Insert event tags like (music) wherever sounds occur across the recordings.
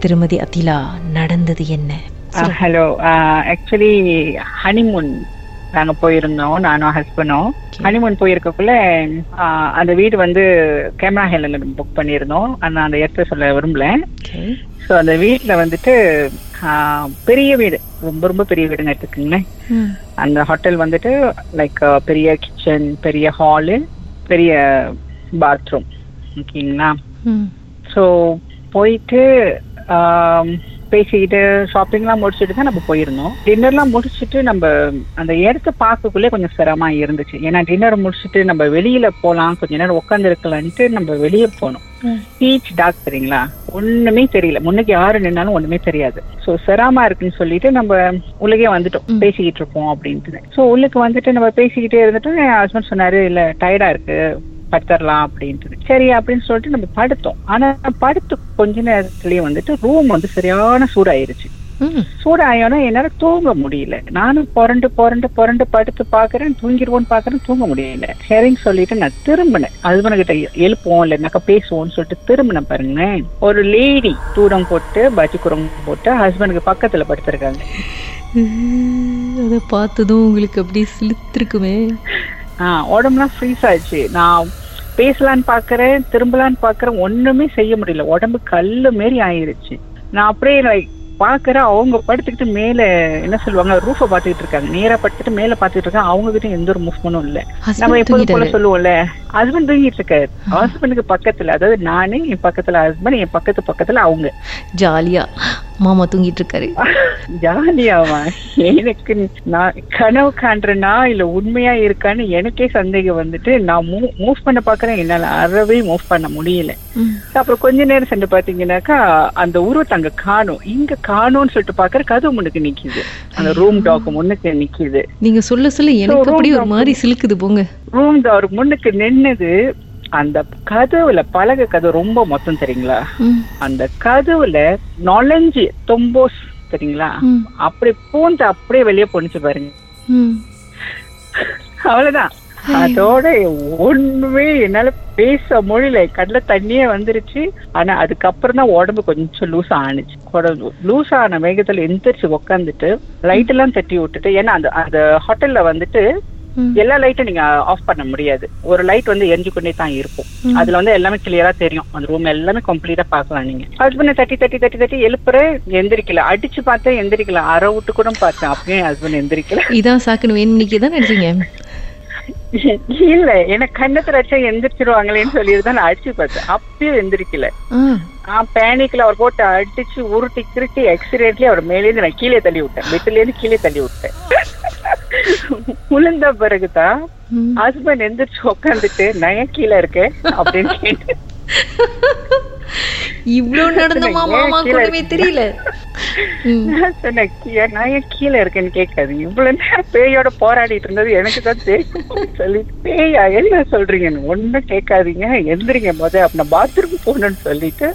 திருமதி அத்திலா நடந்தது என்ன? ஹலோ. ஆக்சுவலி ஹனிமூன் நாங்க போயிருந்தோம் நானும் ஹஸ்பண்டும் ஹனிமூன் போயிருக்கக்குள்ள அந்த வீடு வந்து கேமரா ஹெல்ல புக் பண்ணியிருந்தோம். ஆனா அந்த இடத்த சொல்ல விரும்பல. ஸோ அந்த வீட்ல வந்துட்டு பெரிய வீடு. ரொம்ப ரொம்ப பெரிய வீடுங்க எடுத்துக்கோங்களேன். அந்த ஹோட்டல் வந்துட்டு லைக் பெரிய கிச்சன் பெரிய ஹாலு பெரிய பாத்ரூம் ஓகேங்களா ஸோ போயிட்டு பேசிக்கிட்டு ஷாப்பிங்லாம் முடிச்சுட்டு தான் நம்ம போயிருந்தோம். டின்னர்லாம் முடிச்சுட்டு நம்ம அந்த இடத்த பார்க்கக்குள்ளே கொஞ்சம் சிரமமா இருந்துச்சு. ஏன்னா டின்னர் முடிச்சுட்டு நம்ம வெளியில போகலாம் கொஞ்ச நேரம் உட்காந்து இருக்கலான்ட்டு நம்ம வெளியே போனோம். பீச் டாக் சரிங்களா ஒண்ணுமே தெரியல. முன்னுக்கு யாரு நின்னாலும் ஒண்ணுமே தெரியாது. ஸோ சிரமமா இருக்குன்னு சொல்லிட்டு நம்ம உள்ளே வந்துட்டோம். பேசிக்கிட்டு இருப்போம் அப்படின்ட்டு. ஸோ உள்ளுக்கு வந்துட்டு நம்ம பேசிக்கிட்டே இருந்துட்டு என் ஹஸ்பண்ட் சொன்னாரு இல்ல டயர்டா இருக்கு. படுத்துடலாம் அப்படின்ட்டு சரி அப்படின்னு சொல்லிட்டு நம்ம படுத்தோம். ஆனா படுத்து கொஞ்ச நேரத்துலயே வந்துட்டு ரூம் வந்து சரியான சூடாயிருச்சு. சூடாயோன்னா என்னால தூங்க முடியல. நானும் புரண்டு புரண்டு புரண்டு படுத்து பாக்குறேன் தூங்கிடுவோன்னு பாக்குறேன் தூங்க முடியல. சரின்னு சொல்லிட்டு நான் திரும்பினேன். ஹஸ்பண்ட் கிட்ட எழுப்போம் இல்லைனாக்கா பேசுவோம்னு சொல்லிட்டு திரும்பினேன் பாருங்களேன். ஒரு லேடி தூரம் போட்டு பஜ்ஜி குரம் போட்டு ஹஸ்பண்டுக்கு பக்கத்துல படுத்திருக்காங்க. அதை பார்த்ததும் உங்களுக்கு அப்படியே சிலுத்திருக்குமே ஆ உடம்புலாம் ஃப்ரீஸ் ஆயிடுச்சு. நான் பேசலான்னு பாக்குறேன் திரும்பலான்னு பாக்குறேன் ஒண்ணுமே செய்ய முடியல. உடம்பு கல்லு மாரி ஆயிருச்சு. நான் அப்படியே லைக் அவங்க படுத்துக்கிட்டு மேல என்ன சொல்லுவாங்க ரூஃபை பாத்துக்கிட்டு இருக்காங்க. நேரா படுத்துட்டு மேல பாத்துக்கிட்டு இருக்காங்க. அவங்க கிட்ட எந்த ஒரு மூவ்மெண்ட்டும் இல்ல. நம்ம எப்போதும் போல சொல்லுவோம்ல ஹஸ்பண்ட் தூங்கிட்டு இருக்காரு. ஹஸ்பண்டுக்கு பக்கத்துல அதாவது நானு என் பக்கத்துல ஹஸ்பண்ட் என் பக்கத்து பக்கத்துல அவங்க. ஜாலியா. மாமா தூங்கிட்டு இருக்காரு ஜாலியாவா? எனக்கு நான் கனவு காண்றேனா இல்ல உண்மையா இருக்கான்னு எனக்கே சந்தேகம் வந்துட்டு நான் மூவ் பண்ண பாக்குறேன் என்னால அறவே மூவ் பண்ண முடியல. ம். அப்புறம் கொஞ்ச நேரம் சென்று பாத்தீங்கன்னாக்கா அந்த உருவத்தை அங்க காணும். இங்க காணும்னு சொல்லிட்டு பாக்குற கதவு முன்னுக்கு நிக்குது. அந்த ரூம் டாக் முன்னுக்கு நிக்குது. நீங்க சொல்ல சொல்ல எனக்கு அப்படியே ஒரு மாதிரி சிலுக்குது போங்க. ரூம் டோர் முன்னுக்கு நின்னது. அந்த கதவுல பலகை கதவு ரொம்ப மொத்தம் தெரியுங்களா? ம். அந்த கதவுல நுழைஞ்சு தொம்போஸ் தெரியுங்களா? ம். அப்படி பூந்து அப்படியே வெளியே போனுச்சு பாருங்க. அவ்வளவுதான். அதோட ஒண்ணுமே என்னால பேச முடியல. கடல தண்ணியே வந்துருச்சு. ஆனா அதுக்கப்புறம் தான் உடம்பு கொஞ்சம் லூஸ் ஆனுச்சு. லூஸ் ஆன வேகத்துல எந்திரிச்சு உக்காந்துட்டு லைட் எல்லாம் தட்டி விட்டுட்டு ஏன்னா அந்த அந்த ஹோட்டல்ல வந்துட்டு. எல்லா லைட்டும் நீங்க ஆஃப் பண்ண முடியாது. ஒரு லைட் வந்து எரிஞ்சு கொண்டே தான் இருக்கும். அதுல வந்து எல்லாமே கிளியரா தெரியும். அந்த ரூம் எல்லாமே கம்ப்ளீட்டா பார்க்கலாம் நீங்க. ஹஸ்பண்ட் தட்டி தட்டி தட்டி தட்டி எழுப்புற எந்திரிக்கல. அடிச்சு பார்த்தேன் எந்திரிக்கல. அரை விட்டு கூட பார்த்தேன். அப்பயும் ஹஸ்பண்ட் எந்திரிக்கல. இதான் சாக்குன்னு வேணும்னிக்கு தான் நினைச்சீங்க இல்ல எனக்கு கண்ணத்துல அடிச்சா எந்திரிச்சிருவாங்களேன்னு சொல்லிட்டு தான் நான் அடிச்சு பார்த்தேன். அப்பயும் எந்திரிக்கல. பேனிக்ல அவர் போட்டு அடிச்சு உருட்டி கிருட்டி எக்ஸிடென்ட்லி அவர் மேலேருந்து நான் கீழே தள்ளி விட்டேன். பெட்ல இருந்து கீழே தள்ளி விட்டேன். உளுந்த பிறகுதான். ஹஸ்பண்ட் எந்திரிச்சு உட்காந்துட்டு ஏன் கீழே இருக்கேன் அப்படின்னு கேட்டு இவ்வளவு நடந்தமா (laughs) மாமா தெரியல. நான் சொன்னேன் "கீ- நான் ஏன் கீழே இருக்கேன்னு கேட்காது இவ்வளவு நேரம் பேயோட போராடிட்டு இருந்தது எனக்கு தான் தெரியும். (laughs) சொல்லி பேயா என்ன சொல்றீங்க? ஒண்ணும் கேட்காதீங்க. எந்திரிங்க முத நான் பாத்ரூம் போகணும்னு சொல்லிட்டு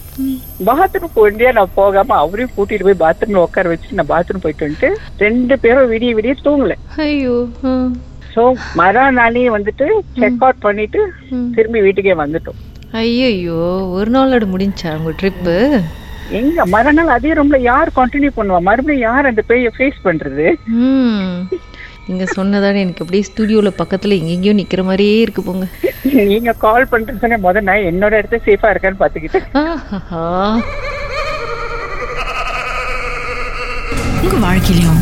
பாத்ரூம் போண்டியா நான் போகாம அவரையும் கூட்டிட்டு போய் பாத்ரூம்ல உட்கார வச்சு நான் பாத்ரூம் போயிட்டு வந்துட்டு ரெண்டு பேரும் விடிய விடிய தூங்கல. ஐயோ. சோ மறுநாளே வந்துட்டு செக் அவுட் பண்ணிட்டு. திரும்பி வீட்டுக்கே வந்துட்டோம். ஐயையோ ஒரு நாளோட முடிஞ்சா உங்க ட்ரிப்பு எங்க மறுநாள் அதே ரூம்ல யார் கண்டினியூ பண்ணுவா? மறுபடியும் யார் அந்த பேய ஃபேஸ் பண்றது? ம். நீங்க சொன்னதானே எனக்கு அப்படியே ஸ்டுடியோல பக்கத்துல எங்கெங்கயோ நிக்கிற மாதிரியே இருக்கு போங்க. நீங்க கால் பண்றது சொன்ன முத நான் என்னோட இடத்த சேஃபா இருக்கான்னு பாத்துக்கிட்டு ஆஹா. உங்க வாழ்க்கையிலும்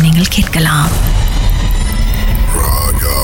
நீங்கள் கேட்கலாம். ராகா.